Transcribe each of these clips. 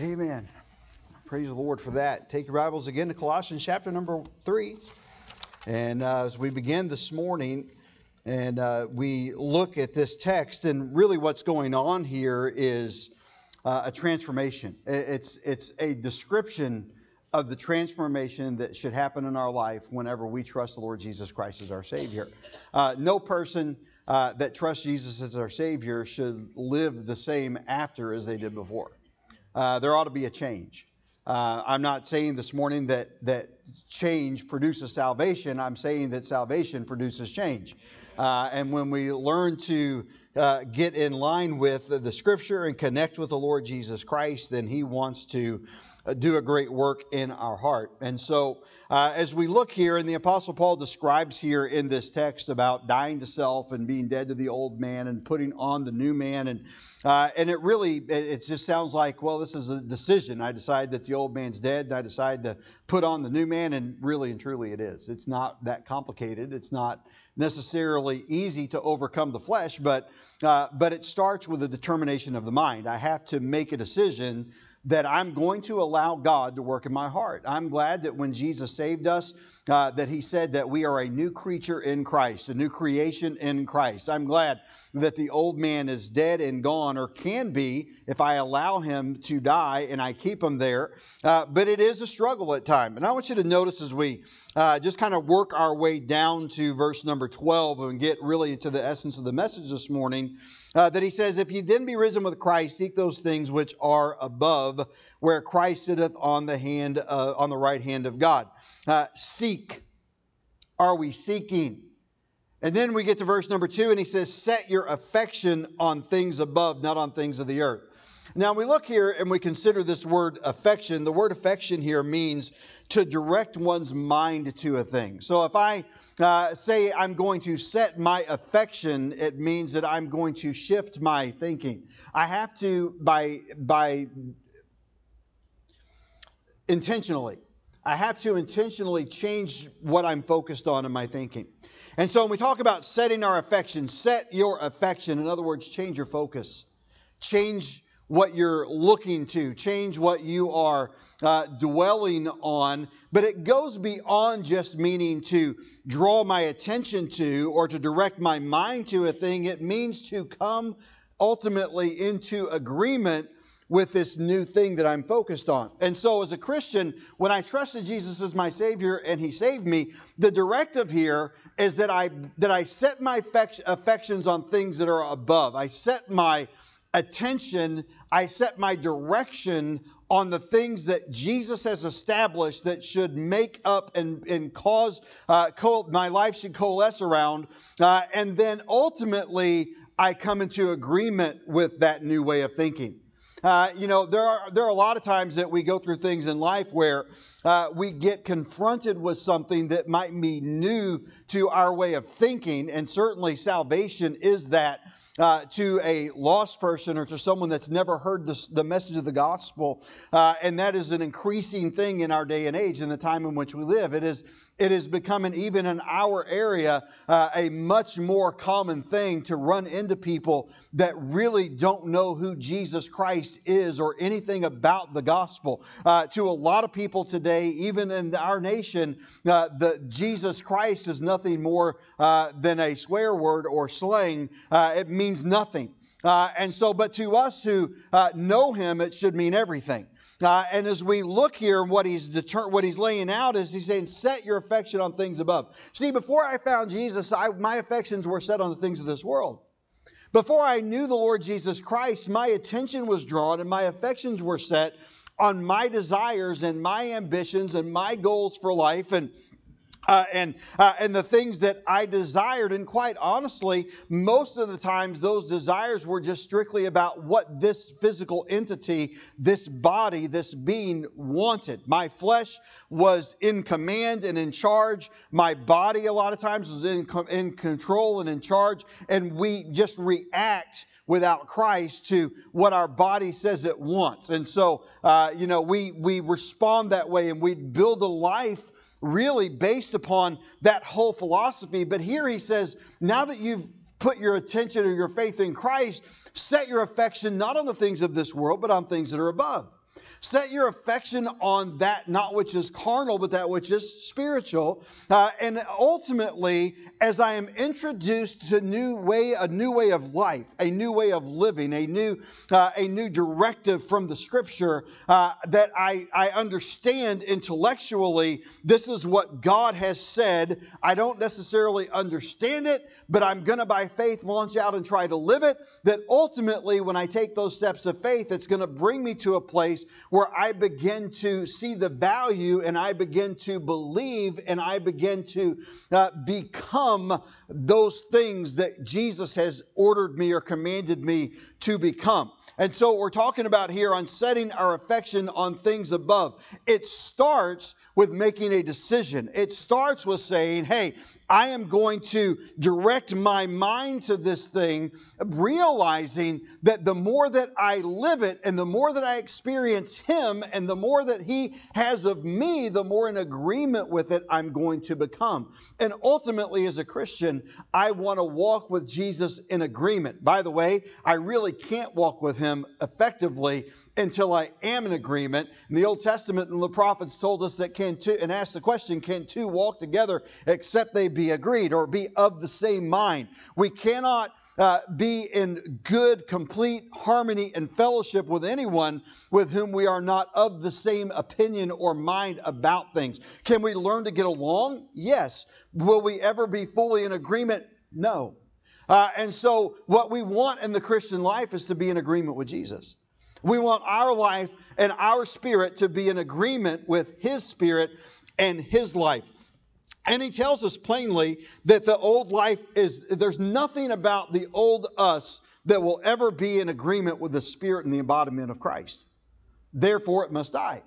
Amen. Praise the Lord for that. Take your Bibles again to Colossians chapter number 3. And uh, as we begin this morning, and uh, we look at this text, and really what's going on here is uh, a transformation. It's, it's a description of the transformation that should happen in our life whenever we trust the Lord Jesus Christ as our Savior. Uh, no person uh, that trusts Jesus as our Savior should live the same after as they did before. Uh, there ought to be a change. Uh, I'm not saying this morning that, that change produces salvation. I'm saying that salvation produces change. Uh, and when we learn to uh, get in line with the, Scripture and connect with the Lord Jesus Christ, then He wants to do a great work in our heart. And so, uh, as we look here, and the Apostle Paul describes here in this text about dying to self and being dead to the old man and putting on the new man, and uh, and it really it just sounds like well, this is a decision. I decide that the old man's dead, and I decide to put on the new man, and really and truly it is. It's not that complicated. It's not necessarily easy to overcome the flesh, but uh, but it starts with a determination of the mind. I have to make a decision that I'm going to allow God to work in my heart. I'm glad that when Jesus saved us, uh, that He said that we are a new creature in Christ, a new creation in Christ. I'm glad that the old man is dead and gone, or can be if I allow him to die and I keep him there. Uh, but it is a struggle at times. And I want you to notice as we uh, just kind of work our way down to verse number 12 and get really into the essence of the message this morning. Uh, that he says, If ye then be risen with Christ, seek those things which are above, where Christ sitteth on the hand, uh, on the right hand of God. Uh, seek. Are we seeking? And then we get to verse number two, and he says, Set your affection on things above, not on things of the earth. Now we look here and we consider this word affection. The word affection here means to direct one's mind to a thing. So if I uh, say I'm going to set my affection, it means that I'm going to shift my thinking. I have to, by, by intentionally, I have to intentionally change what I'm focused on in my thinking. And so when we talk about setting our affection, set your affection. In other words, change your focus. Change what you're looking to, change what you are uh, dwelling on. But it goes beyond just meaning to draw my attention to or to direct my mind to a thing. It means to come ultimately into agreement with this new thing that I'm focused on. And so, as a Christian, when I trusted Jesus as my Savior and He saved me, the directive here is that I that I set my affections on things that are above. I set my attention, I set my direction on the things that Jesus has established that should make up and, and cause uh, co- my life should coalesce around. Uh, and then ultimately, I come into agreement with that new way of thinking. Uh, you know, there are there are a lot of times that we go through things in life where uh, we get confronted with something that might be new to our way of thinking, and certainly salvation is that uh, to a lost person or to someone that's never heard this, the message of the gospel. Uh, and that is an increasing thing in our day and age, in the time in which we live. It is, it is becoming, even in our area, uh, a much more common thing to run into people that really don't know who Jesus Christ is or anything about the gospel. Uh, to a lot of people today, even in our nation, uh, the Jesus Christ is nothing more uh, than a swear word or slang. it means nothing. Uh, and so, but to us who uh, know him, it should mean everything. Uh, and as we look here, what he's deter- what he's laying out is he's saying, set your affection on things above. See, before I found Jesus, I, my affections were set on the things of this world. Before I knew the Lord Jesus Christ, my attention was drawn and my affections were set on my desires and my ambitions and my goals for life and uh, and uh, and the things that I desired. And quite honestly, most of the times those desires were just strictly about what this physical entity, this body, this being wanted. My flesh was in command and in charge. My body, a lot of times, was in in control and in charge. And we just react without Christ to what our body says it wants. And so, uh, you know, we we respond that way, and we build a life really based upon that whole philosophy. But here he says, now that you've put your attention or your faith in Christ, set your affection not on the things of this world, but on things that are above. Set your affection on that, not which is carnal, but that which is spiritual. Uh, and ultimately, as I am introduced to new way, a new way of life, a new way of living, a new, uh, a new directive from the Scripture, uh, that I, I understand intellectually, this is what God has said. I don't necessarily understand it, but I'm going to by faith launch out and try to live it. That ultimately, when I take those steps of faith, it's going to bring me to a place where I begin to see the value and I begin to believe and I begin to uh, become those things that Jesus has ordered me or commanded me to become. And so we're talking about here on setting our affection on things above. It starts with making a decision. It starts with saying, hey, I am going to direct my mind to this thing, realizing that the more that I live it and the more that I experience Him and the more that He has of me, the more in agreement with it I'm going to become. And ultimately, as a Christian, I want to walk with Jesus in agreement. By the way, I really can't walk with Him effectively until I am in agreement. In the Old Testament, and the prophets told us that can two, and ask the question, can two walk together except they be agreed or be of the same mind? We cannot uh, be in good, complete harmony and fellowship with anyone with whom we are not of the same opinion or mind about things. Can we learn to get along? Yes. Will we ever be fully in agreement? No. Uh, and so, what we want in the Christian life is to be in agreement with Jesus. We want our life and our spirit to be in agreement with His spirit and His life. And he tells us plainly that the old life is, there's nothing about the old us that will ever be in agreement with the spirit and the embodiment of Christ. Therefore, it must die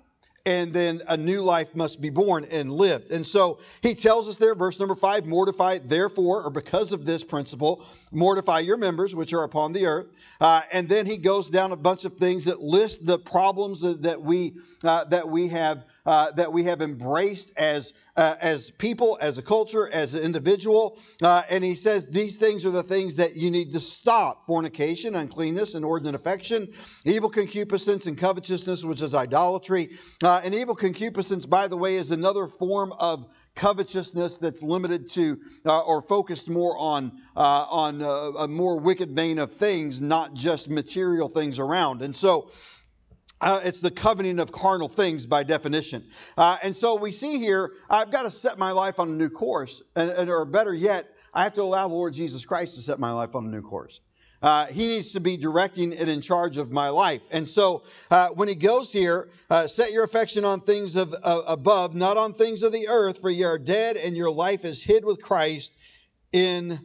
and then a new life must be born and lived. And so he tells us there, verse number five, mortify, therefore, or because of this principle, mortify your members which are upon the earth. Uh, and then he goes down a bunch of things that list the problems that we uh, that we have uh, that we have embraced as uh, as people, as a culture, as an individual. Uh, and he says these things are the things that you need to stop fornication, uncleanness, inordinate affection, evil concupiscence, and covetousness, which is idolatry. Uh, and evil concupiscence, by the way, is another form of covetousness that's limited to uh, or focused more on, uh, on a more wicked vein of things, not just material things around. And so, uh, it's the coveting of carnal things by definition. Uh, and so we see here, I've got to set my life on a new course. And, and, or better yet, I have to allow the Lord Jesus Christ to set my life on a new course. Uh, he needs to be directing and in charge of my life. And so uh, when he goes here, uh, set your affection on things of, above, not on things of the earth, for you are dead and your life is hid with Christ in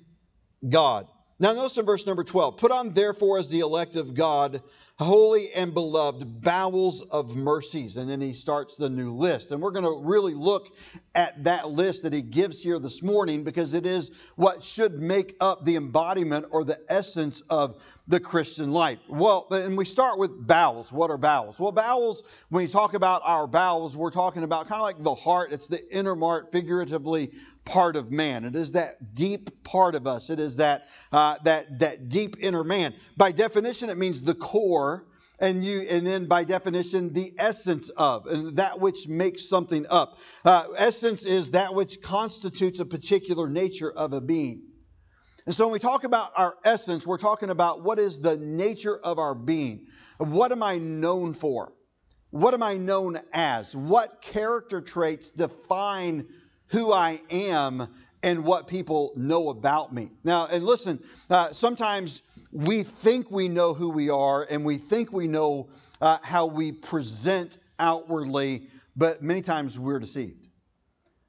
God. Now, notice in verse number 12 put on therefore as the elect of God holy and beloved, bowels of mercies. And then he starts the new list. And we're going to really look at that list that he gives here this morning because it is what should make up the embodiment or the essence of the Christian life. Well, and we start with bowels. What are bowels? Well, bowels, when you talk about our bowels, we're talking about kind of like the heart. It's the inner part, figuratively, part of man. It is that deep part of us. It is that, uh, that, that deep inner man. By definition, it means the core and you and then by definition the essence of and that which makes something up. Uh, essence is that which constitutes a particular nature of a being. And so when we talk about our essence we're talking about what is the nature of our being. What am i known for? What am i known as? What character traits define who i am and what people know about me? Now and listen uh, sometimes we think we know who we are and we think we know uh, how we present outwardly, but many times we're deceived.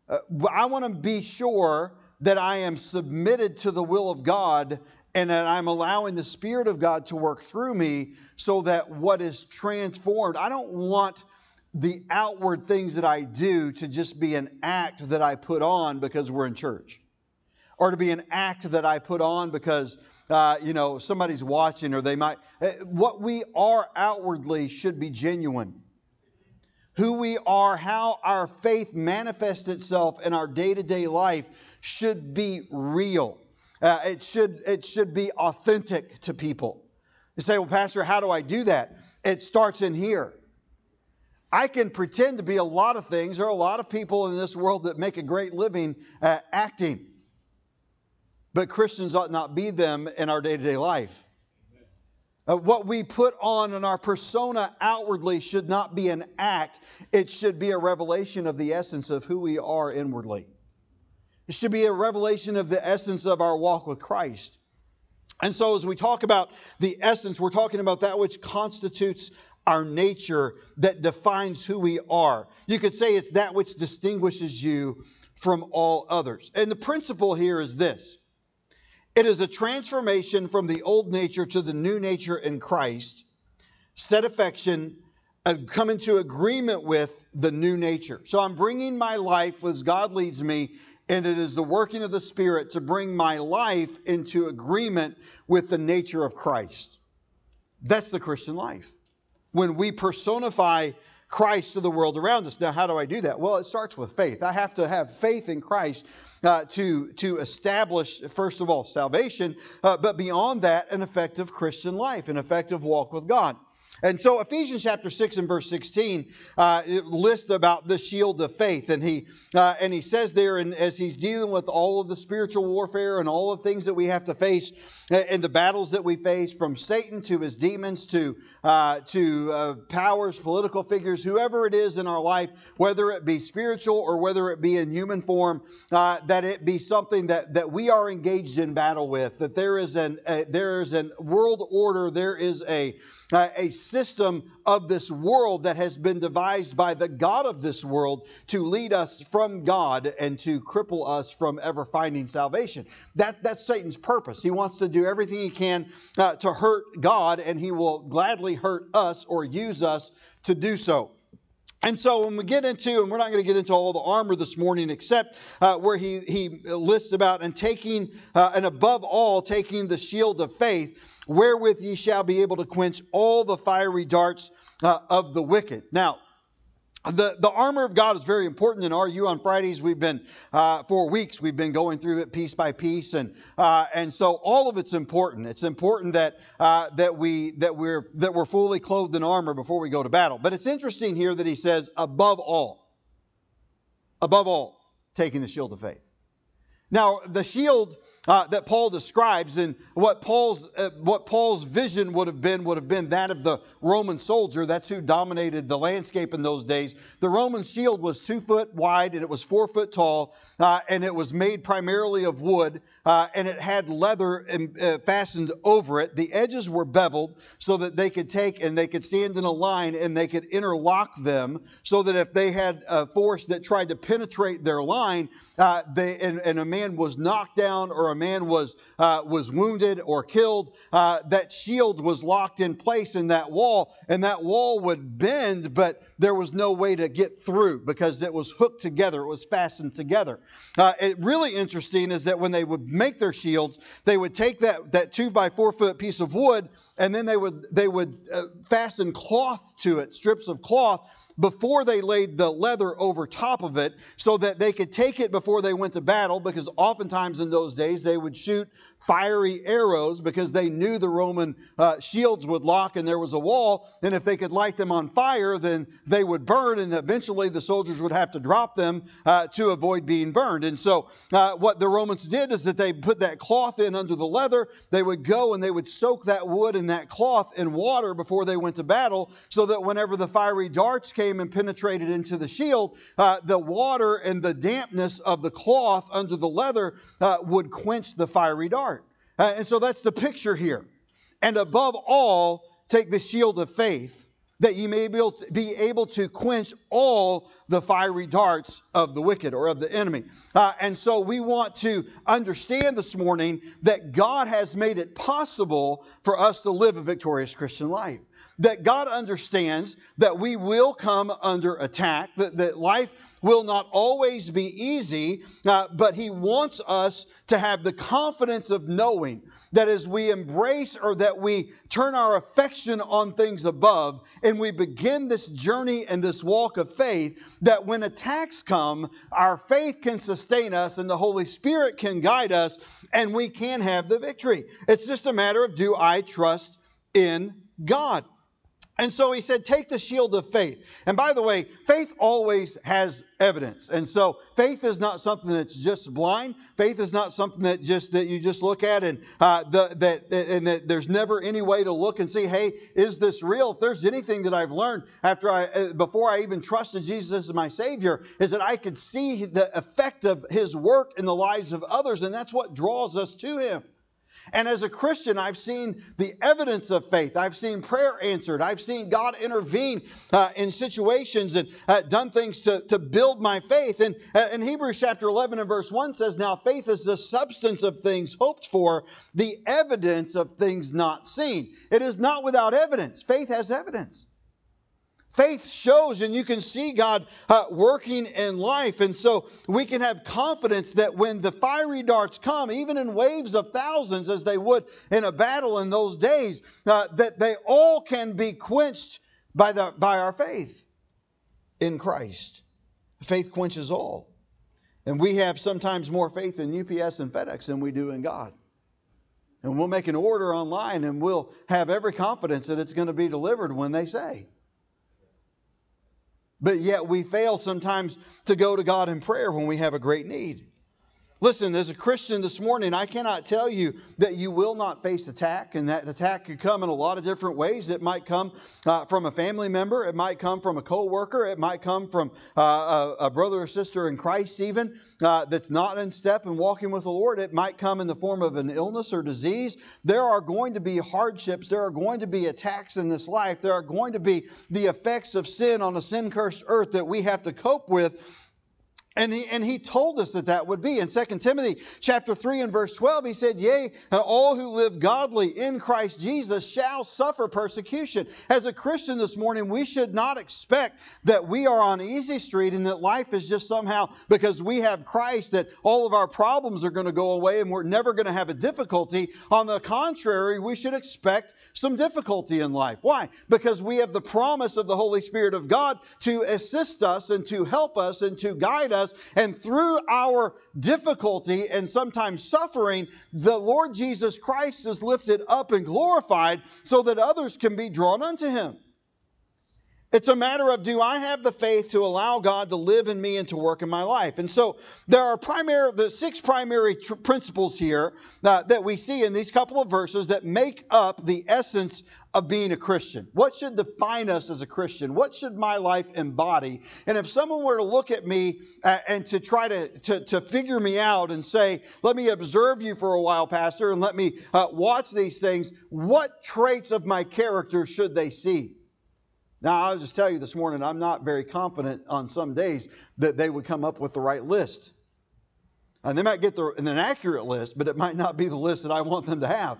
Uh, I want to be sure that I am submitted to the will of God and that I'm allowing the Spirit of God to work through me so that what is transformed, I don't want the outward things that I do to just be an act that I put on because we're in church, or to be an act that I put on because uh, you know, somebody's watching or they might. Uh, what we are outwardly should be genuine. Who we are, how our faith manifests itself in our day to day life should be real. Uh, it, should, it should be authentic to people. You say, well, Pastor, how do I do that? It starts in here. I can pretend to be a lot of things. There are a lot of people in this world that make a great living uh, acting. But Christians ought not be them in our day to day life. Uh, what we put on in our persona outwardly should not be an act, it should be a revelation of the essence of who we are inwardly. It should be a revelation of the essence of our walk with Christ. And so, as we talk about the essence, we're talking about that which constitutes our nature, that defines who we are. You could say it's that which distinguishes you from all others. And the principle here is this it is a transformation from the old nature to the new nature in Christ, set affection, and come into agreement with the new nature. So I'm bringing my life as God leads me and it is the working of the Spirit to bring my life into agreement with the nature of Christ. That's the Christian life. When we personify Christ to the world around us. Now, how do I do that? Well, it starts with faith. I have to have faith in Christ uh, to, to establish, first of all, salvation, uh, but beyond that, an effective Christian life, an effective walk with God. And so Ephesians chapter 6 and verse 16 uh, lists about the shield of faith. And he, uh, and he says there, and as he's dealing with all of the spiritual warfare and all the things that we have to face and the battles that we face, from Satan to his demons to, uh, to uh, powers, political figures, whoever it is in our life, whether it be spiritual or whether it be in human form, uh, that it be something that, that we are engaged in battle with, that there is an, there is a world order, there is a, a system of this world that has been devised by the God of this world to lead us from God and to cripple us from ever finding salvation. That, that's Satan's purpose. He wants to do everything he can uh, to hurt God, and he will gladly hurt us or use us to do so. And so when we get into, and we're not going to get into all the armor this morning, except uh, where he, he lists about and taking, uh, and above all, taking the shield of faith wherewith ye shall be able to quench all the fiery darts uh, of the wicked. Now, the, the armor of God is very important in RU on Fridays. We've been, uh, for weeks, we've been going through it piece by piece. And, uh, and so all of it's important. It's important that, uh, that, we, that, we're, that we're fully clothed in armor before we go to battle. But it's interesting here that he says, above all, above all, taking the shield of faith. Now, the shield uh, that Paul describes and what Paul's, uh, what Paul's vision would have been would have been that of the Roman soldier. That's who dominated the landscape in those days. The Roman shield was two foot wide and it was four foot tall, uh, and it was made primarily of wood, uh, and it had leather uh, fastened over it. The edges were beveled so that they could take and they could stand in a line and they could interlock them so that if they had a force that tried to penetrate their line, uh, they, and, and a man was knocked down or a man was, uh, was wounded or killed, uh, that shield was locked in place in that wall, and that wall would bend, but there was no way to get through because it was hooked together, it was fastened together. Uh, it really interesting is that when they would make their shields, they would take that, that two by four foot piece of wood, and then they would they would uh, fasten cloth to it, strips of cloth before they laid the leather over top of it so that they could take it before they went to battle because oftentimes in those days they would shoot fiery arrows because they knew the Roman uh, shields would lock and there was a wall and if they could light them on fire then they would burn and eventually the soldiers would have to drop them uh, to avoid being burned and so uh, what the Romans did is that they put that cloth in under the leather they would go and they would soak that wood and that cloth in water before they went to battle so that whenever the fiery darts came and penetrated into the shield, uh, the water and the dampness of the cloth under the leather uh, would quench the fiery dart. Uh, and so that's the picture here. And above all, take the shield of faith that you may be able to quench all the fiery darts of the wicked or of the enemy. Uh, and so we want to understand this morning that God has made it possible for us to live a victorious Christian life that God understands that we will come under attack, that, that life will not always be easy, uh, but He wants us to have the confidence of knowing that as we embrace or that we turn our affection on things above and we begin this journey and this walk of faith, that when attacks come, our faith can sustain us and the Holy Spirit can guide us and we can have the victory. It's just a matter of do I trust in God? And so he said, take the shield of faith. And by the way, faith always has evidence. And so faith is not something that's just blind. Faith is not something that just that you just look at and uh, the, that and that there's never any way to look and see, hey, is this real? If there's anything that I've learned after I uh, before I even trusted Jesus as my Savior, is that I could see the effect of His work in the lives of others, and that's what draws us to Him. And as a Christian, I've seen the evidence of faith. I've seen prayer answered. I've seen God intervene uh, in situations and uh, done things to, to build my faith. And uh, in Hebrews chapter 11 and verse 1 says, Now faith is the substance of things hoped for, the evidence of things not seen. It is not without evidence. Faith has evidence. Faith shows, and you can see God uh, working in life. And so we can have confidence that when the fiery darts come, even in waves of thousands, as they would in a battle in those days, uh, that they all can be quenched by, the, by our faith in Christ. Faith quenches all. And we have sometimes more faith in UPS and FedEx than we do in God. And we'll make an order online and we'll have every confidence that it's going to be delivered when they say. But yet we fail sometimes to go to God in prayer when we have a great need. Listen, as a Christian this morning, I cannot tell you that you will not face attack, and that attack could come in a lot of different ways. It might come uh, from a family member, it might come from a coworker, it might come from uh, a, a, brother or sister in Christ, even uh, that's not in step and walking with the Lord. It might come in the form of an illness or disease. There are going to be hardships, there are going to be attacks in this life, there are going to be the effects of sin on a sin cursed earth that we have to cope with. And he, and he told us that that would be. In 2 Timothy chapter 3 and verse 12, he said, Yea, all who live godly in Christ Jesus shall suffer persecution. As a Christian this morning, we should not expect that we are on easy street and that life is just somehow because we have Christ that all of our problems are going to go away and we're never going to have a difficulty. On the contrary, we should expect some difficulty in life. Why? Because we have the promise of the Holy Spirit of God to assist us and to help us and to guide us us. And through our difficulty and sometimes suffering, the Lord Jesus Christ is lifted up and glorified so that others can be drawn unto him. It's a matter of do I have the faith to allow God to live in me and to work in my life? And so there are primary, the six primary tr- principles here uh, that we see in these couple of verses that make up the essence of being a Christian. What should define us as a Christian? What should my life embody? And if someone were to look at me uh, and to try to, to, to, figure me out and say, let me observe you for a while, Pastor, and let me uh, watch these things, what traits of my character should they see? Now, I'll just tell you this morning, I'm not very confident on some days that they would come up with the right list. And they might get the, an accurate list, but it might not be the list that I want them to have.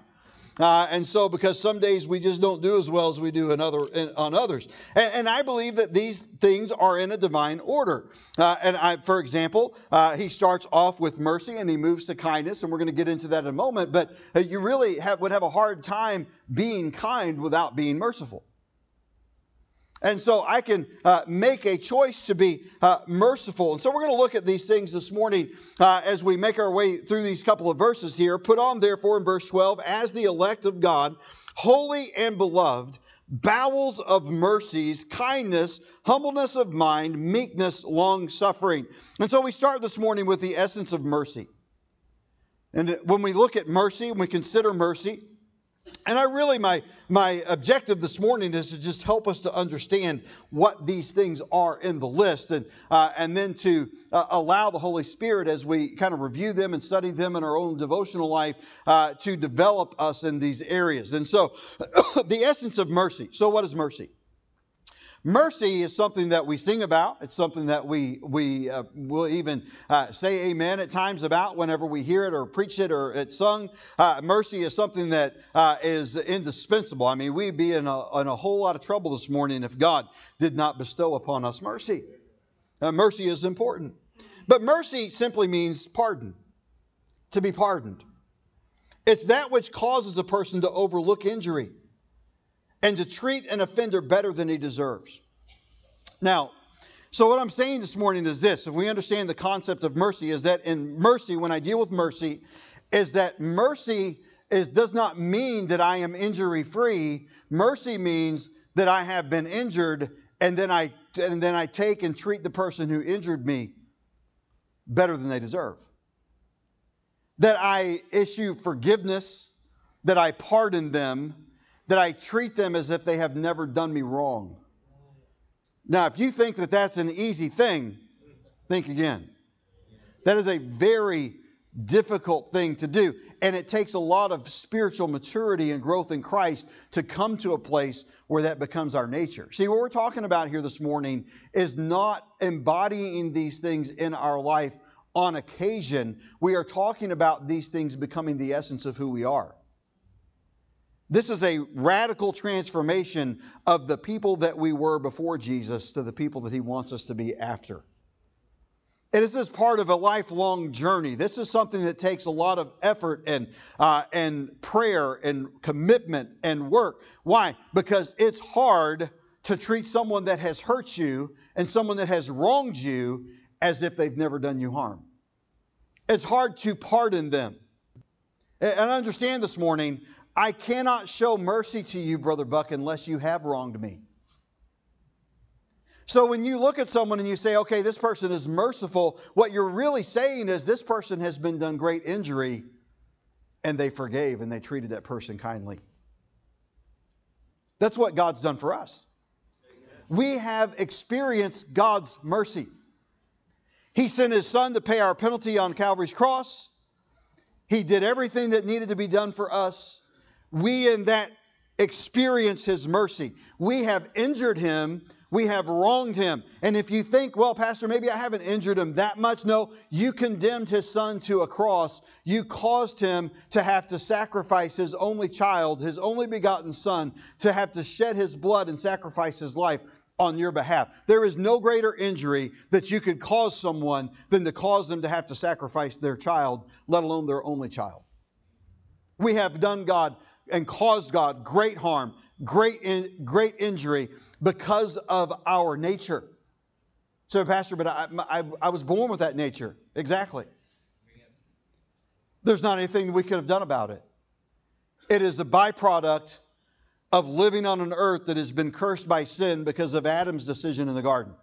Uh, and so, because some days we just don't do as well as we do in other, in, on others. And, and, I believe that these things are in a divine order. Uh, and I, for example, uh, he starts off with mercy and he moves to kindness, and we're going to get into that in a moment. But uh, you really have, would have a hard time being kind without being merciful. And so I can uh, make a choice to be uh, merciful. And so we're going to look at these things this morning uh, as we make our way through these couple of verses here. Put on, therefore, in verse 12, as the elect of God, holy and beloved, bowels of mercies, kindness, humbleness of mind, meekness, long suffering. And so we start this morning with the essence of mercy. And when we look at mercy, when we consider mercy, and I really, my, my objective this morning is to just help us to understand what these things are in the list and, uh, and then to uh, allow the Holy Spirit as we kind of review them and study them in our own devotional life uh, to develop us in these areas. And so, the essence of mercy. So, what is mercy? Mercy is something that we sing about. It's something that we we uh, will even uh, say amen at times about whenever we hear it or preach it or it's sung. Uh, mercy is something that uh, is indispensable. I mean, we'd be in a, in a whole lot of trouble this morning if God did not bestow upon us mercy. Uh, mercy is important. But mercy simply means pardon, to be pardoned. It's that which causes a person to overlook injury and to treat an offender better than he deserves. Now, so what I'm saying this morning is this, if we understand the concept of mercy, is that in mercy, when I deal with mercy, is that mercy is, does not mean that I am injury free. Mercy means that I have been injured and then I and then I take and treat the person who injured me better than they deserve. That I issue forgiveness, that I pardon them, that I treat them as if they have never done me wrong. Now, if you think that that's an easy thing, think again. That is a very difficult thing to do. And it takes a lot of spiritual maturity and growth in Christ to come to a place where that becomes our nature. See, what we're talking about here this morning is not embodying these things in our life on occasion. We are talking about these things becoming the essence of who we are. This is a radical transformation of the people that we were before Jesus to the people that he wants us to be after. And this is part of a lifelong journey. This is something that takes a lot of effort and, uh, and prayer and commitment and work. Why? Because it's hard to treat someone that has hurt you and someone that has wronged you as if they've never done you harm. It's hard to pardon them. And I understand this morning, I cannot show mercy to you, Brother Buck, unless you have wronged me. So when you look at someone and you say, okay, this person is merciful, what you're really saying is this person has been done great injury and they forgave and they treated that person kindly. That's what God's done for us. We have experienced God's mercy. He sent his son to pay our penalty on Calvary's cross. He did everything that needed to be done for us. We, in that, experienced his mercy. We have injured him we have wronged him. And if you think, well, Pastor, maybe I haven't injured him that much, no, you condemned his son to a cross. You caused him to have to sacrifice his only child, his only begotten son, to have to shed his blood and sacrifice his life on your behalf. There is no greater injury that you could cause someone than to cause them to have to sacrifice their child, let alone their only child. We have done God and caused God great harm, great, in, great injury because of our nature. So, Pastor, but I, I, I was born with that nature. Exactly. There's not anything we could have done about it. It is a byproduct of living on an earth that has been cursed by sin because of Adam's decision in the garden.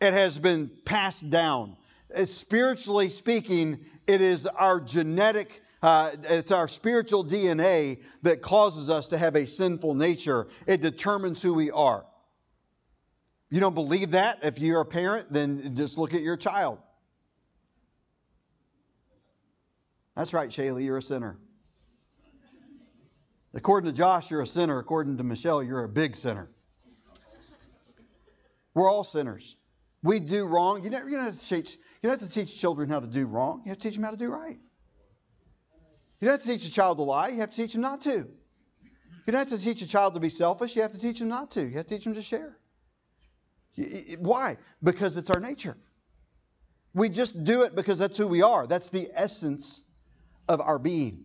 It has been passed down. Spiritually speaking, it is our genetic uh, it's our spiritual DNA that causes us to have a sinful nature. It determines who we are. You don't believe that? If you're a parent, then just look at your child. That's right, Shaylee, you're a sinner. According to Josh, you're a sinner. According to Michelle, you're a big sinner. We're all sinners. We do wrong. You don't, have to teach. You don't have to teach children how to do wrong. You have to teach them how to do right. You don't have to teach a child to lie, you have to teach them not to. You don't have to teach a child to be selfish, you have to teach them not to. You have to teach them to share. Why? Because it's our nature. We just do it because that's who we are. That's the essence of our being.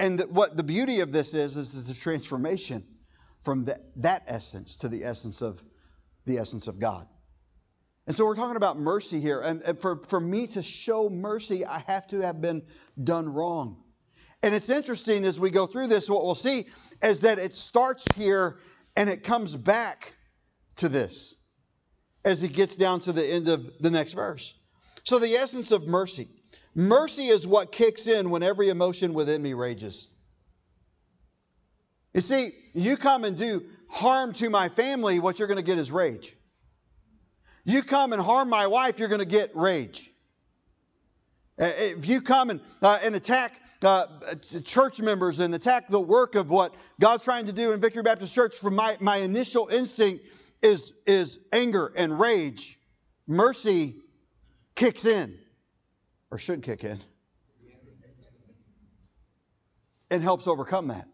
And what the beauty of this is, is the transformation from that essence to the essence of the essence of God. And so we're talking about mercy here. And, and for, for me to show mercy, I have to have been done wrong. And it's interesting as we go through this, what we'll see is that it starts here and it comes back to this as it gets down to the end of the next verse. So, the essence of mercy mercy is what kicks in when every emotion within me rages. You see, you come and do harm to my family, what you're going to get is rage. You come and harm my wife, you're going to get rage. Uh, if you come and, uh, and attack uh, church members and attack the work of what God's trying to do in Victory Baptist Church, from my, my initial instinct is, is anger and rage. Mercy kicks in, or should kick in, and helps overcome that.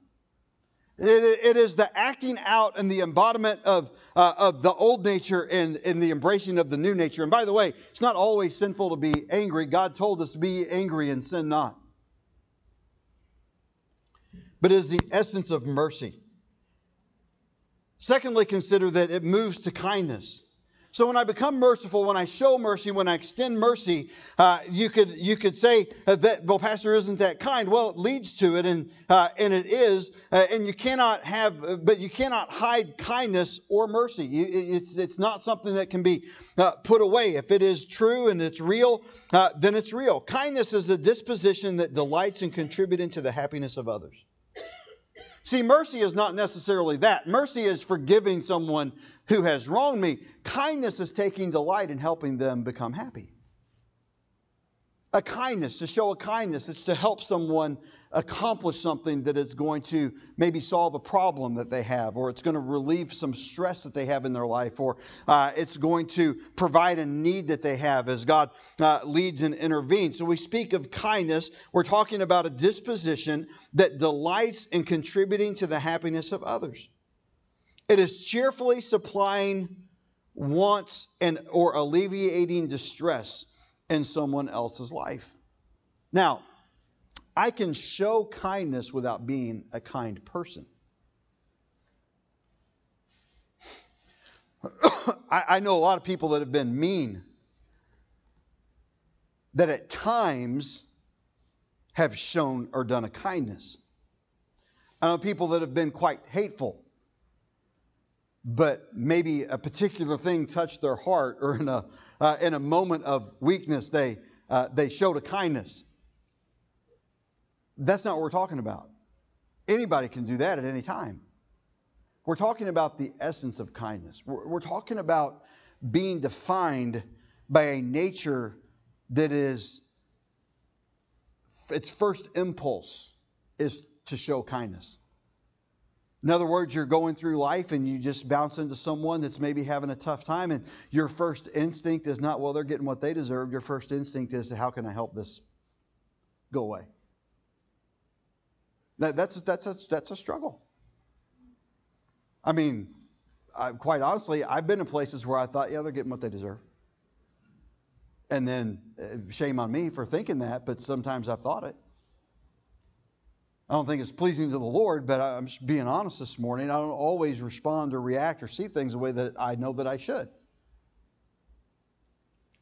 It, it is the acting out and the embodiment of, uh, of the old nature and, and the embracing of the new nature. And by the way, it's not always sinful to be angry. God told us be angry and sin not. But it is the essence of mercy. Secondly, consider that it moves to kindness. So when I become merciful, when I show mercy, when I extend mercy, uh, you could you could say that well, Pastor, isn't that kind? Well, it leads to it, and uh, and it is, uh, and you cannot have, but you cannot hide kindness or mercy. You, it's it's not something that can be uh, put away. If it is true and it's real, uh, then it's real. Kindness is the disposition that delights in contributing to the happiness of others. See, mercy is not necessarily that. Mercy is forgiving someone who has wronged me. Kindness is taking delight in helping them become happy a kindness, to show a kindness. It's to help someone accomplish something that is going to maybe solve a problem that they have, or it's going to relieve some stress that they have in their life, or uh, it's going to provide a need that they have as God uh, leads and intervenes. So we speak of kindness. We're talking about a disposition that delights in contributing to the happiness of others. It is cheerfully supplying wants and or alleviating distress in someone else's life. Now, I can show kindness without being a kind person. I, I, know a lot of people that have been mean, that at times have shown or done a kindness. I know people that have been quite hateful, but maybe a particular thing touched their heart, or in a, uh, in a moment of weakness, they, uh, they showed a kindness. That's not what we're talking about. Anybody can do that at any time. We're talking about the essence of kindness. We're, we're talking about being defined by a nature that is, its first impulse is to show kindness. In other words, you're going through life and you just bounce into someone that's maybe having a tough time, and your first instinct is not, well, they're getting what they deserve. Your first instinct is, how can I help this go away? That, that's, that's, a, that's a struggle. I mean, I, quite honestly, I've been in places where I thought, yeah, they're getting what they deserve. And then, uh, shame on me for thinking that, but sometimes I've thought it. I don't think it's pleasing to the Lord, but I'm just being honest this morning. I don't always respond or react or see things the way that I know that I should.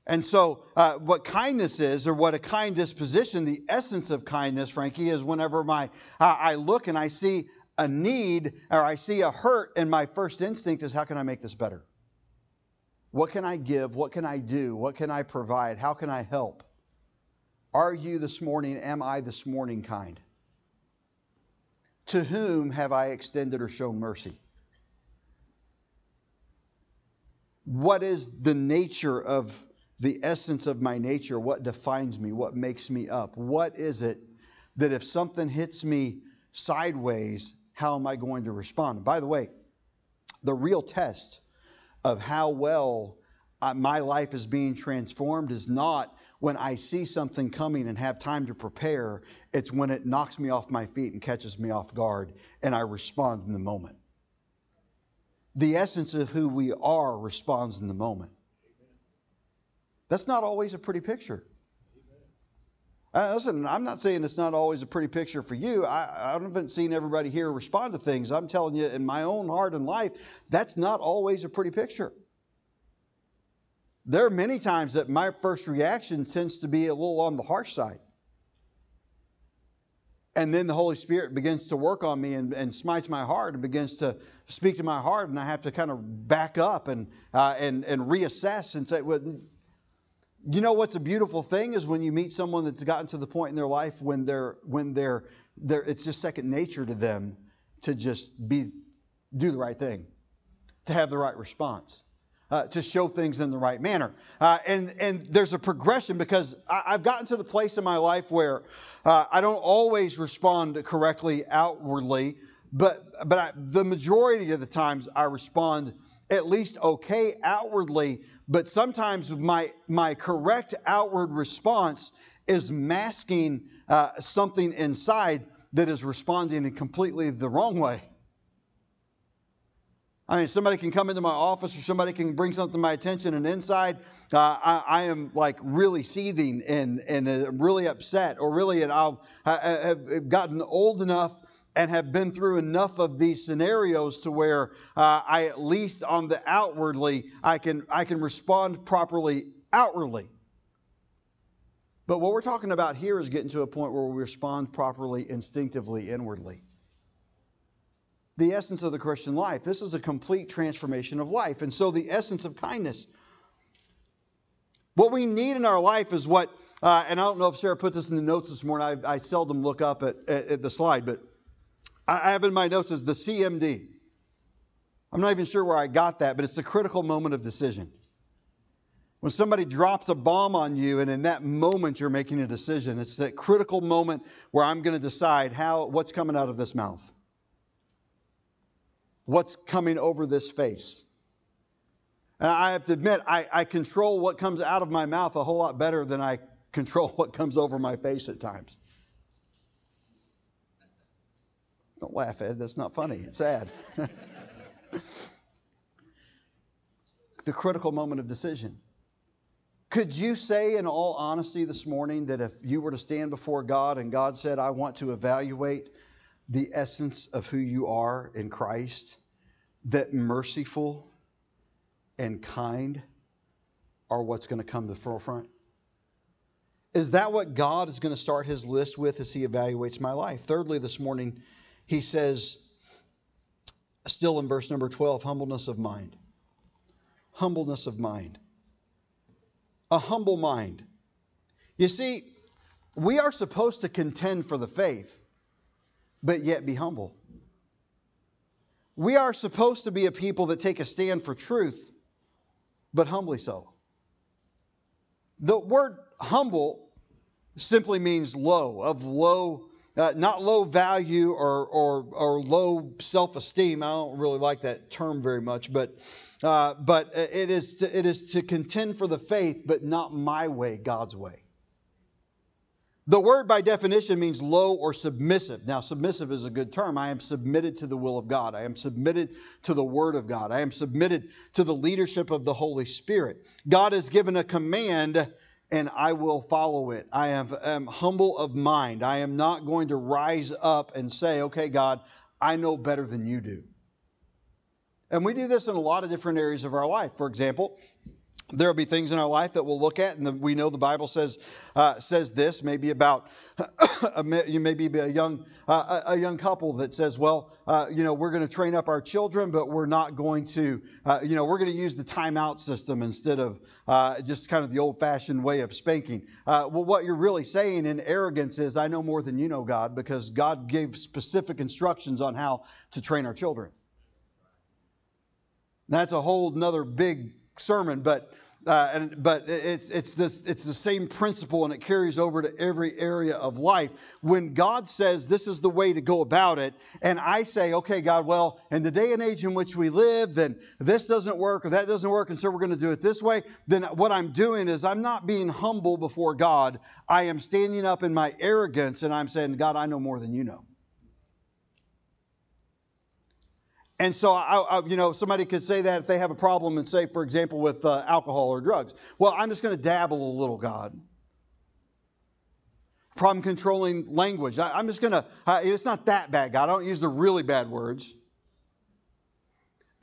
And so, uh, what kindness is, or what a kind disposition, the essence of kindness, Frankie, is whenever my uh, I look and I see a need or I see a hurt, and my first instinct is, how can I make this better? What can I give? What can I do? What can I provide? How can I help? Are you this morning? Am I this morning kind? To whom have I extended or shown mercy? What is the nature of the essence of my nature? What defines me? What makes me up? What is it that if something hits me sideways, how am I going to respond? By the way, the real test of how well uh, my life is being transformed is not when I see something coming and have time to prepare, it's when it knocks me off my feet and catches me off guard and I respond in the moment. The essence of who we are responds in the moment. That's not always a pretty picture. Uh, listen, I'm not saying it's not always a pretty picture for you. I, I haven't seen everybody here respond to things. I'm telling you, in my own heart and life, that's not always a pretty picture. There are many times that my first reaction tends to be a little on the harsh side. And then the Holy Spirit begins to work on me and, and smites my heart and begins to speak to my heart, and I have to kind of back up and, uh, and, and reassess and say, well, you know what's a beautiful thing is when you meet someone that's gotten to the point in their life when they're when they're, they're it's just second nature to them to just be do the right thing, to have the right response uh, to show things in the right manner. Uh, and, and there's a progression because I, have gotten to the place in my life where uh, I don't always respond correctly outwardly, but, but I, the majority of the times I respond at least okay outwardly, but sometimes my, my correct outward response is masking uh, something inside that is responding in completely the wrong way. I mean, somebody can come into my office or somebody can bring something to my attention, and inside uh, I, I, am like really seething and, and uh, really upset, or really, and I'll, I, have gotten old enough and have been through enough of these scenarios to where uh, I at least on the outwardly I can I can respond properly outwardly. But what we're talking about here is getting to a point where we respond properly instinctively inwardly. The essence of the Christian life. This is a complete transformation of life. And so the essence of kindness. What we need in our life is what, uh, and I don't know if Sarah put this in the notes this morning. I, I seldom look up at, at, at the slide, but I have in my notes as the CMD. I'm not even sure where I got that, but it's the critical moment of decision. When somebody drops a bomb on you, and in that moment you're making a decision, it's that critical moment where I'm going to decide how what's coming out of this mouth, what's coming over this face. And I have to admit, I, I control what comes out of my mouth a whole lot better than I control what comes over my face at times. Don't laugh, Ed. That's not funny. It's sad. the critical moment of decision. Could you say, in all honesty, this morning, that if you were to stand before God and God said, I want to evaluate the essence of who you are in Christ, that merciful and kind are what's going to come to the forefront? Is that what God is going to start his list with as he evaluates my life? Thirdly, this morning, he says, still in verse number 12, humbleness of mind. Humbleness of mind. A humble mind. You see, we are supposed to contend for the faith, but yet be humble. We are supposed to be a people that take a stand for truth, but humbly so. The word humble simply means low, of low uh, not low value or, or, or low self esteem. I don't really like that term very much, but, uh, but it, is to, it is to contend for the faith, but not my way, God's way. The word by definition means low or submissive. Now, submissive is a good term. I am submitted to the will of God. I am submitted to the word of God. I am submitted to the leadership of the Holy Spirit. God has given a command and I will follow it. I am, am, humble of mind. I am not going to rise up and say, okay, God, I know better than you do. And we do this in a lot of different areas of our life. For example, there will be things in our life that we'll look at, and the, we know the Bible says uh, says this. Maybe about you maybe be a young uh, a young couple that says, well, uh, you know, we're going to train up our children, but we're not going to, uh, you know, we're going to use the timeout system instead of uh, just kind of the old-fashioned way of spanking. Uh, well, what you're really saying in arrogance is, I know more than you know, God, because God gave specific instructions on how to train our children. That's a whole another big sermon, but uh, and, but it's, it's, this, it's the same principle and it carries over to every area of life. When God says this is the way to go about it, and I say, okay, God, well, in the day and age in which we live, then this doesn't work or that doesn't work, and so we're going to do it this way, then what I'm doing is I'm not being humble before God. I am standing up in my arrogance and I'm saying, God, I know more than you know. And so, I, I, you know, somebody could say that if they have a problem and say, for example, with uh, alcohol or drugs. Well, I'm just going to dabble a little, God. Problem controlling language. I, am just going to, it's not that bad, God. I don't use the really bad words.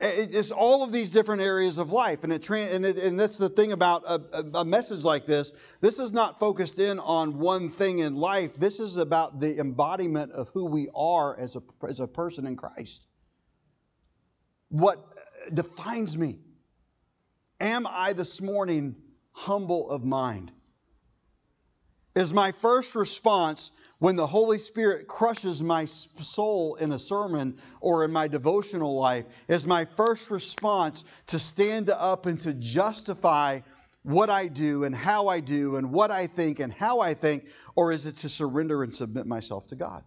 it's all of these different areas of life. And, it, and, it, and that's the thing about a, a message like this. This is not focused in on one thing in life, this is about the embodiment of who we are as a, as a person in Christ what uh, defines me. Am I this morning humble of mind? Is my first response when the Holy Spirit crushes my soul in a sermon or in my devotional life, is my first response to stand up and to justify what I do and how I do and what I think and how I think, or is it to surrender and submit myself to God?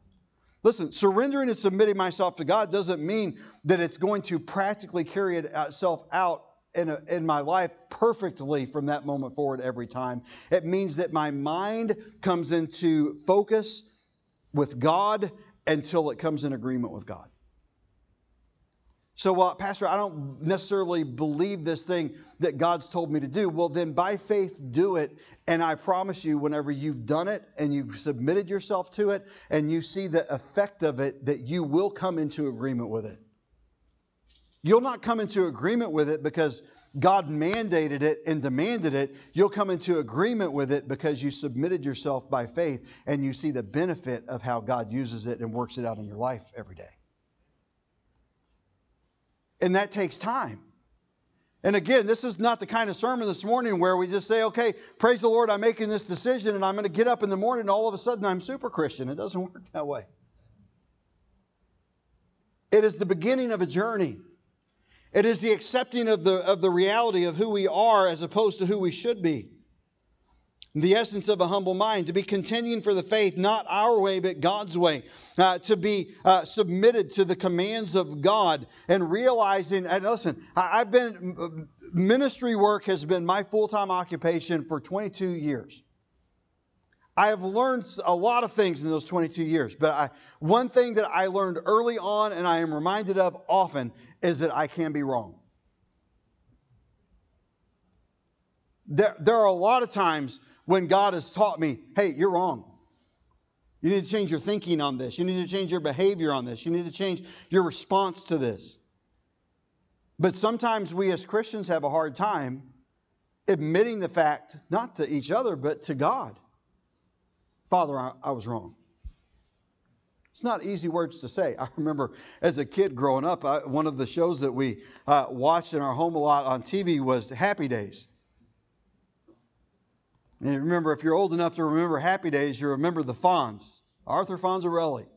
Listen, surrendering and submitting myself to God doesn't mean that it's going to practically carry itself uh, out in, a, in my life perfectly from that moment forward every time. It means that my mind comes into focus with God until it comes in agreement with God. So, Pastor, I don't necessarily believe this thing that God's told me to do. Well, then by faith, do it. And I promise you, whenever you've done it and you've submitted yourself to it and you see the effect of it, that you will come into agreement with it. You'll not come into agreement with it because God mandated it and demanded it. You'll come into agreement with it because you submitted yourself by faith and you see the benefit of how God uses it and works it out in your life every day. And that takes time. And again, this is not the kind of sermon this morning where we just say, okay, praise the Lord, I'm making this decision and I'm going to get up in the morning and all of a sudden I'm super Christian. It doesn't work that way. It is the beginning of a journey. It is the accepting of the, of the reality of who we are as opposed to who we should be the essence of a humble mind, to be contending for the faith, not our way, but God's way, uh, to be uh, submitted to the commands of God, and realizing, and listen, I, have been, ministry work has been my full time occupation for 22 years. I have learned a lot of things in those 22 years, but I, one thing that I learned early on and I am reminded of often is that I can be wrong. There, there are a lot of times when God has taught me, hey, you're wrong. You need to change your thinking on this. You need to change your behavior on this. You need to change your response to this. But sometimes we as Christians have a hard time admitting the fact, not to each other, but to God. Father, I, I was wrong. It's not easy words to say. I remember as a kid growing up, I, one of the shows that we uh, watched in our home a lot on TV was Happy Days. And remember, if you're old enough to remember Happy Days, you remember the Fonz, Arthur Fonzarelli,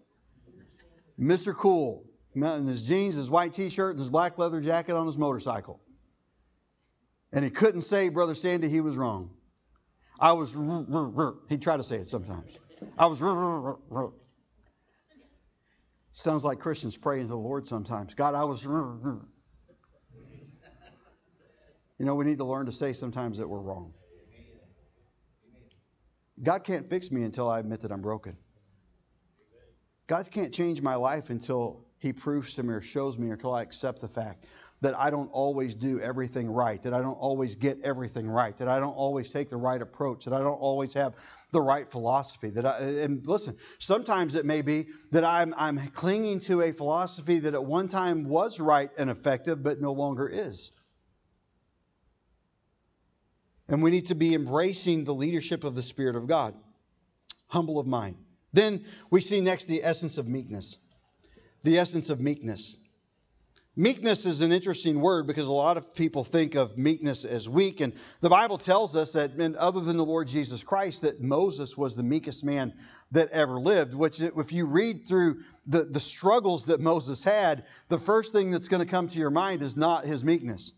Mr. Cool, in his jeans, his white T-shirt, and his black leather jacket on his motorcycle. And he couldn't say, Brother Sandy, he was wrong. I was, he'd try to say it sometimes. I was, sounds like Christians praying to the Lord sometimes. God, I was, you know, we need to learn to say sometimes that we're wrong. God can't fix me until I admit that I'm broken. God can't change my life until He proves to me or shows me or until I accept the fact that I don't always do everything right, that I don't always get everything right, that I don't always take the right approach, that I don't always have the right philosophy. That I, and listen, sometimes it may be that I'm, I'm clinging to a philosophy that at one time was right and effective, but no longer is. And we need to be embracing the leadership of the Spirit of God. Humble of mind. Then we see next the essence of meekness. The essence of meekness. Meekness is an interesting word because a lot of people think of meekness as weak. And the Bible tells us that, other than the Lord Jesus Christ, that Moses was the meekest man that ever lived. Which, if you read through the, the struggles that Moses had, the first thing that's going to come to your mind is not his meekness.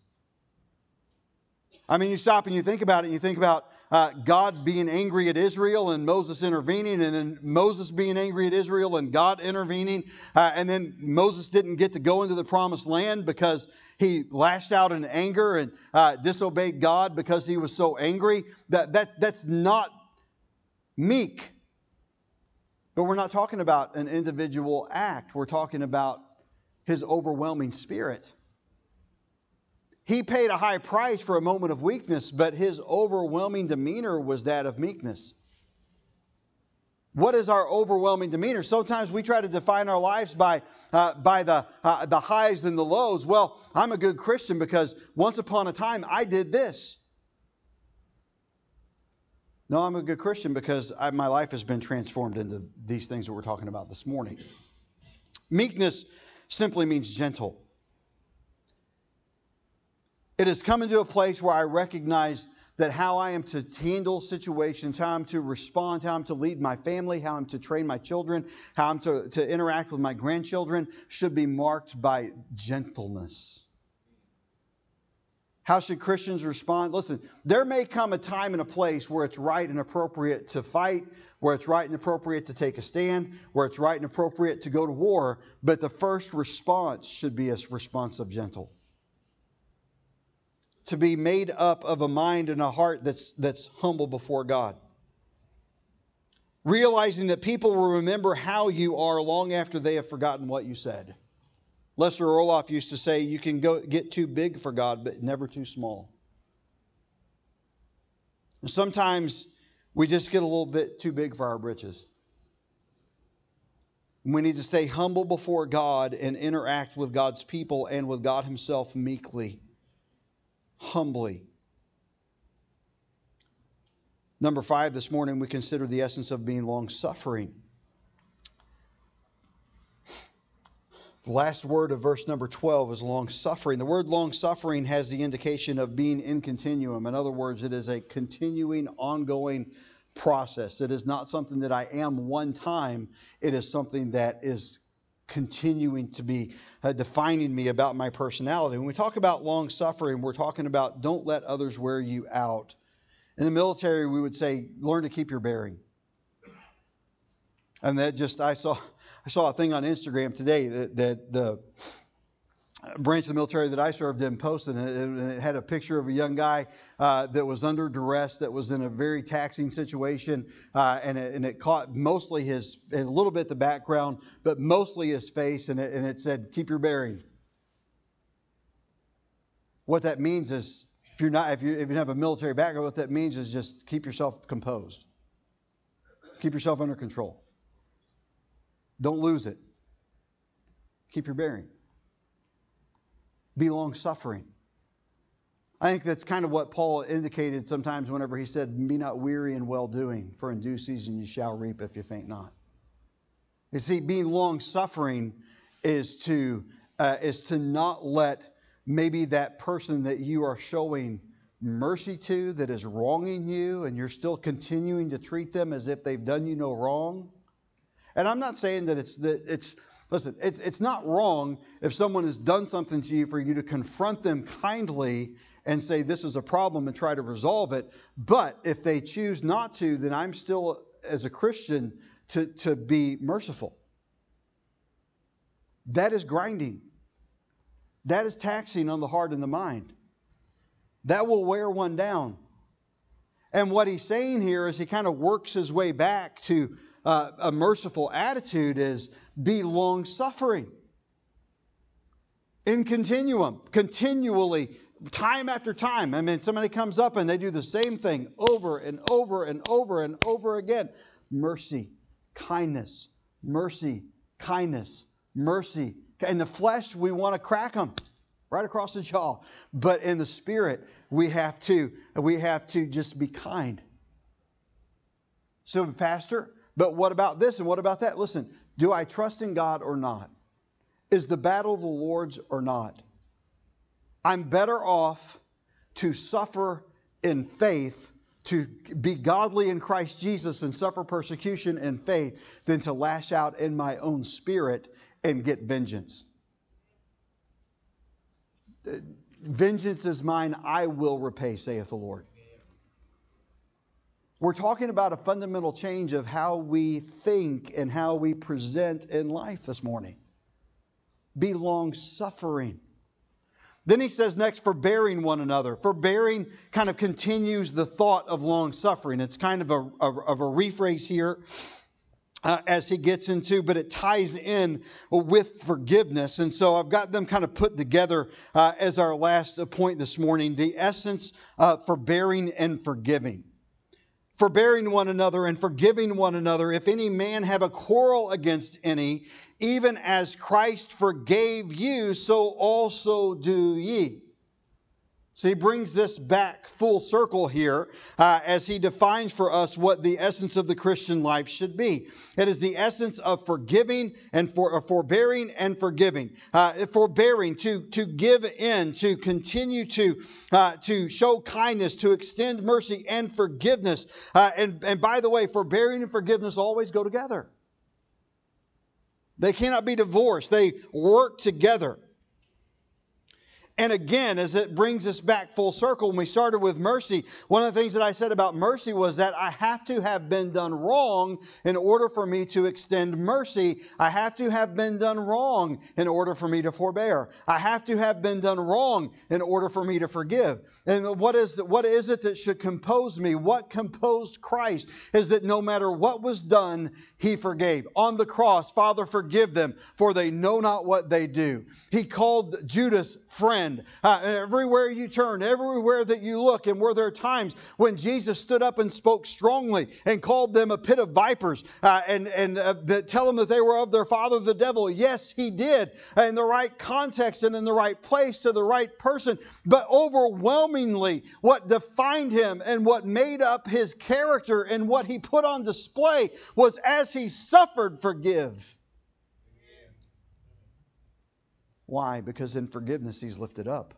I mean, you stop and you think about it, and you think about uh, God being angry at Israel and Moses intervening, and then Moses being angry at Israel and God intervening. Uh, and then Moses didn't get to go into the promised land because he lashed out in anger and uh, disobeyed God because he was so angry. That, that, that's not meek. But we're not talking about an individual act, we're talking about his overwhelming spirit. He paid a high price for a moment of weakness, but his overwhelming demeanor was that of meekness. What is our overwhelming demeanor? Sometimes we try to define our lives by, uh, by the, uh, the highs and the lows. Well, I'm a good Christian because once upon a time I did this. No, I'm a good Christian because I, my life has been transformed into these things that we're talking about this morning. Meekness simply means gentle. It has come into a place where I recognize that how I am to handle situations, how I'm to respond, how I'm to lead my family, how I'm to train my children, how I'm to, to interact with my grandchildren should be marked by gentleness. How should Christians respond? Listen, there may come a time and a place where it's right and appropriate to fight, where it's right and appropriate to take a stand, where it's right and appropriate to go to war, but the first response should be a response of gentle to be made up of a mind and a heart that's, that's humble before God. Realizing that people will remember how you are long after they have forgotten what you said. Lester Roloff used to say, You can go get too big for God, but never too small. And sometimes we just get a little bit too big for our britches. We need to stay humble before God and interact with God's people and with God Himself meekly, humbly. Number five, this morning we consider the essence of being long suffering. The last word of verse number 12 is long suffering. The word long suffering has the indication of being in continuum. In other words, it is a continuing, ongoing process. It is not something that I am one time, it is something that is continuing to be uh, defining me about my personality. When we talk about long suffering, we're talking about don't let others wear you out. In the military, we would say, learn to keep your bearing. And that just, I saw, I saw a thing on Instagram today that, that the branch of the military that I served in posted, and it had a picture of a young guy uh, that was under duress, that was in a very taxing situation, uh, and, it, and, it, caught mostly his, a little bit the background, but mostly his face, and it, and it said, "Keep your bearing." What that means is, if you're not, if you, if you have a military background, what that means is just keep yourself composed, keep yourself under control. Don't lose it. Keep your bearing. Be long suffering. I think that's kind of what Paul indicated sometimes whenever he said, Be not weary in well doing, for in due season you shall reap if you faint not. You see, being long suffering is to, uh, is to not let maybe that person that you are showing mercy to that is wronging you and you're still continuing to treat them as if they've done you no wrong and I'm not saying that it's that it's listen, it's, it's not wrong if someone has done something to you for you to confront them kindly and say this is a problem and try to resolve it. But if they choose not to, then I'm still as a Christian to, to be merciful. That is grinding. That is taxing on the heart and the mind. That will wear one down. And what he's saying here is he kind of works his way back to uh, a merciful attitude is be long suffering. In continuum, continually, time after time. I mean, somebody comes up and they do the same thing over and over and over and over again. Mercy, kindness, mercy, kindness, mercy. In the flesh, we want to crack them right across the jaw. But in the spirit, we have to we have to just be kind. So, Pastor, but what about this and what about that? Listen, do I trust in God or not? Is the battle the Lord's or not? I'm better off to suffer in faith, to be godly in Christ Jesus and suffer persecution in faith, than to lash out in my own spirit and get vengeance. Vengeance is mine, I will repay, saith the Lord. We're talking about a fundamental change of how we think and how we present in life this morning. Be long suffering. Then he says next, forbearing one another. Forbearing kind of continues the thought of long suffering. It's kind of a, a, of a rephrase here uh, as he gets into, but it ties in with forgiveness. And so I've got them kind of put together uh, as our last point this morning the essence uh, forbearing and forgiving forbearing one another and forgiving one another if any man have a quarrel against any, even as Christ forgave you, so also do ye. So he brings this back full circle here uh, as he defines for us what the essence of the Christian life should be. It is the essence of forgiving and for uh, forbearing and forgiving. Uh, forbearing to to give in, to continue to uh, to show kindness, to extend mercy and forgiveness. Uh, and and by the way, forbearing and forgiveness always go together. They cannot be divorced. They work together. And again, as it brings us back full circle, when we started with mercy, one of the things that I said about mercy was that I have to have been done wrong in order for me to extend mercy. I have to have been done wrong in order for me to forbear. I have to have been done wrong in order for me to forgive. And what is, what is it that should compose me? What composed Christ is that no matter what was done, he forgave. On the cross, Father, forgive them, for they know not what they do. He called Judas friend friend. Uh, everywhere you turn, everywhere that you look, and were there times when Jesus stood up and spoke strongly and called them a pit of vipers uh, and, and uh, tell them that they were of their father the devil? Yes, he did. In the right context and in the right place to the right person. But overwhelmingly, what defined him and what made up his character and what he put on display was as he suffered, forgive. Why? Because in forgiveness, He's lifted up.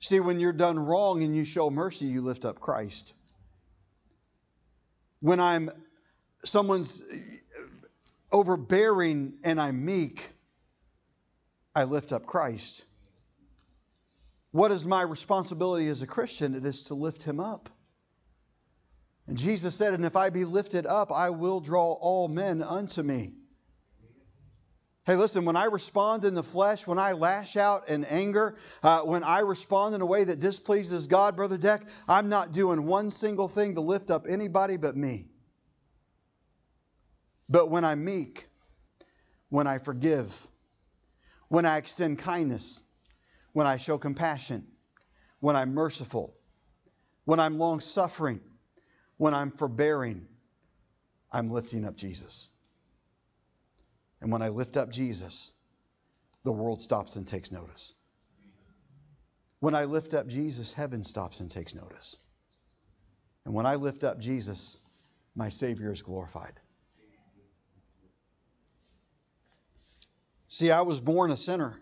See, when you're done wrong and you show mercy, you lift up Christ. When I'm someone's overbearing and I'm meek, I lift up Christ. What is my responsibility as a Christian? It is to lift him up. And Jesus said, And if I be lifted up, I will draw all men unto me. Hey, listen, when I respond in the flesh, when I lash out in anger, uh, when I respond in a way that displeases God, Brother Deck, I'm not doing one single thing to lift up anybody but me. But when I'm meek, when I forgive, when I extend kindness, when I show compassion, when I'm merciful, when I'm long suffering, when I'm forbearing, I'm lifting up Jesus. And when I lift up Jesus, the world stops and takes notice. When I lift up Jesus, heaven stops and takes notice. And when I lift up Jesus, my Savior is glorified. See, I was born a sinner.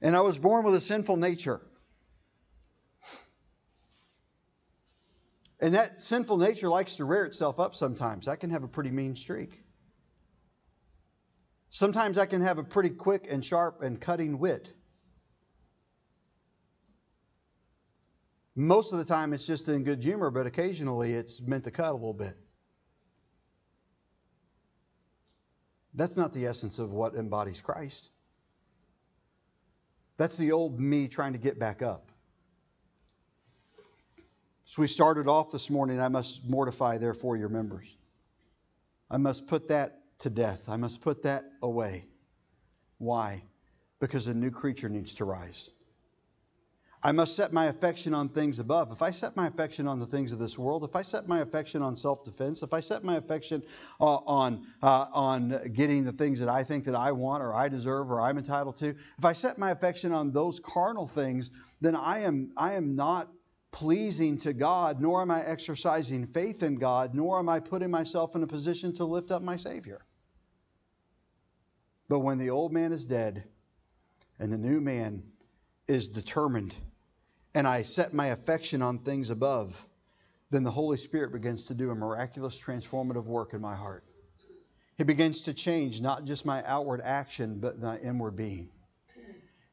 And I was born with a sinful nature. And that sinful nature likes to rear itself up sometimes. I can have a pretty mean streak. Sometimes I can have a pretty quick and sharp and cutting wit. Most of the time it's just in good humor, but occasionally it's meant to cut a little bit. That's not the essence of what embodies Christ. That's the old me trying to get back up. So we started off this morning, I must mortify, therefore, your members. I must put that to death. I must put that away. Why? Because a new creature needs to rise. I must set my affection on things above. If I set my affection on the things of this world, if I set my affection on self-defense, if I set my affection uh, on uh, on getting the things that I think that I want or I deserve or I'm entitled to, if I set my affection on those carnal things, then I am I am not pleasing to God, nor am I exercising faith in God, nor am I putting myself in a position to lift up my Savior. But when the old man is dead and the new man is determined, and I set my affection on things above, then the Holy Spirit begins to do a miraculous transformative work in my heart. He begins to change not just my outward action, but my inward being.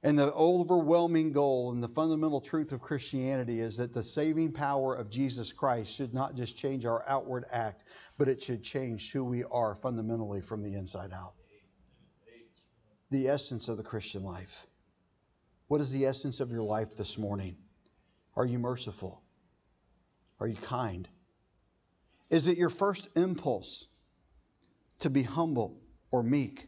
And the overwhelming goal and the fundamental truth of Christianity is that the saving power of Jesus Christ should not just change our outward act, but it should change who we are fundamentally from the inside out. The essence of the Christian life. What is the essence of your life this morning? Are you merciful? Are you kind? Is it your first impulse to be humble or meek?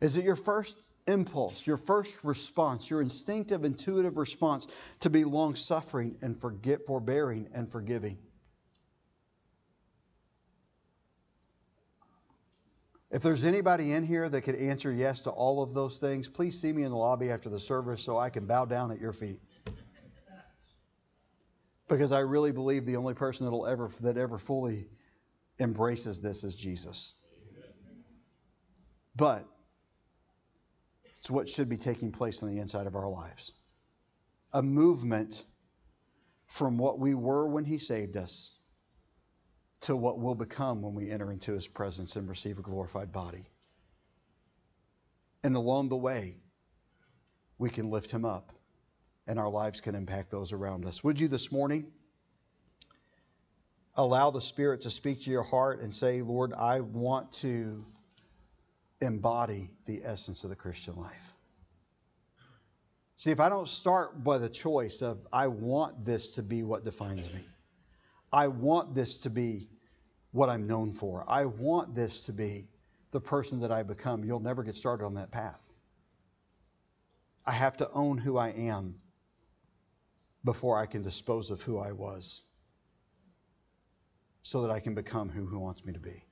Is it your first impulse, your first response, your instinctive, intuitive response to be long suffering and forget, forbearing and forgiving. If there's anybody in here that could answer yes to all of those things, please see me in the lobby after the service so I can bow down at your feet. Because I really believe the only person that'll ever that ever fully embraces this is Jesus. But it's what should be taking place on the inside of our lives. A movement from what we were when He saved us to what we'll become when we enter into His presence and receive a glorified body. And along the way, we can lift him up and our lives can impact those around us. Would you this morning allow the Spirit to speak to your heart and say, Lord, I want to embody the essence of the Christian life? See, if I don't start by the choice of, I want this to be what defines me, I want this to be what I'm known for, I want this to be the person that I become, you'll never get started on that path. I have to own who I am before I can dispose of who I was so that I can become who He wants me to be.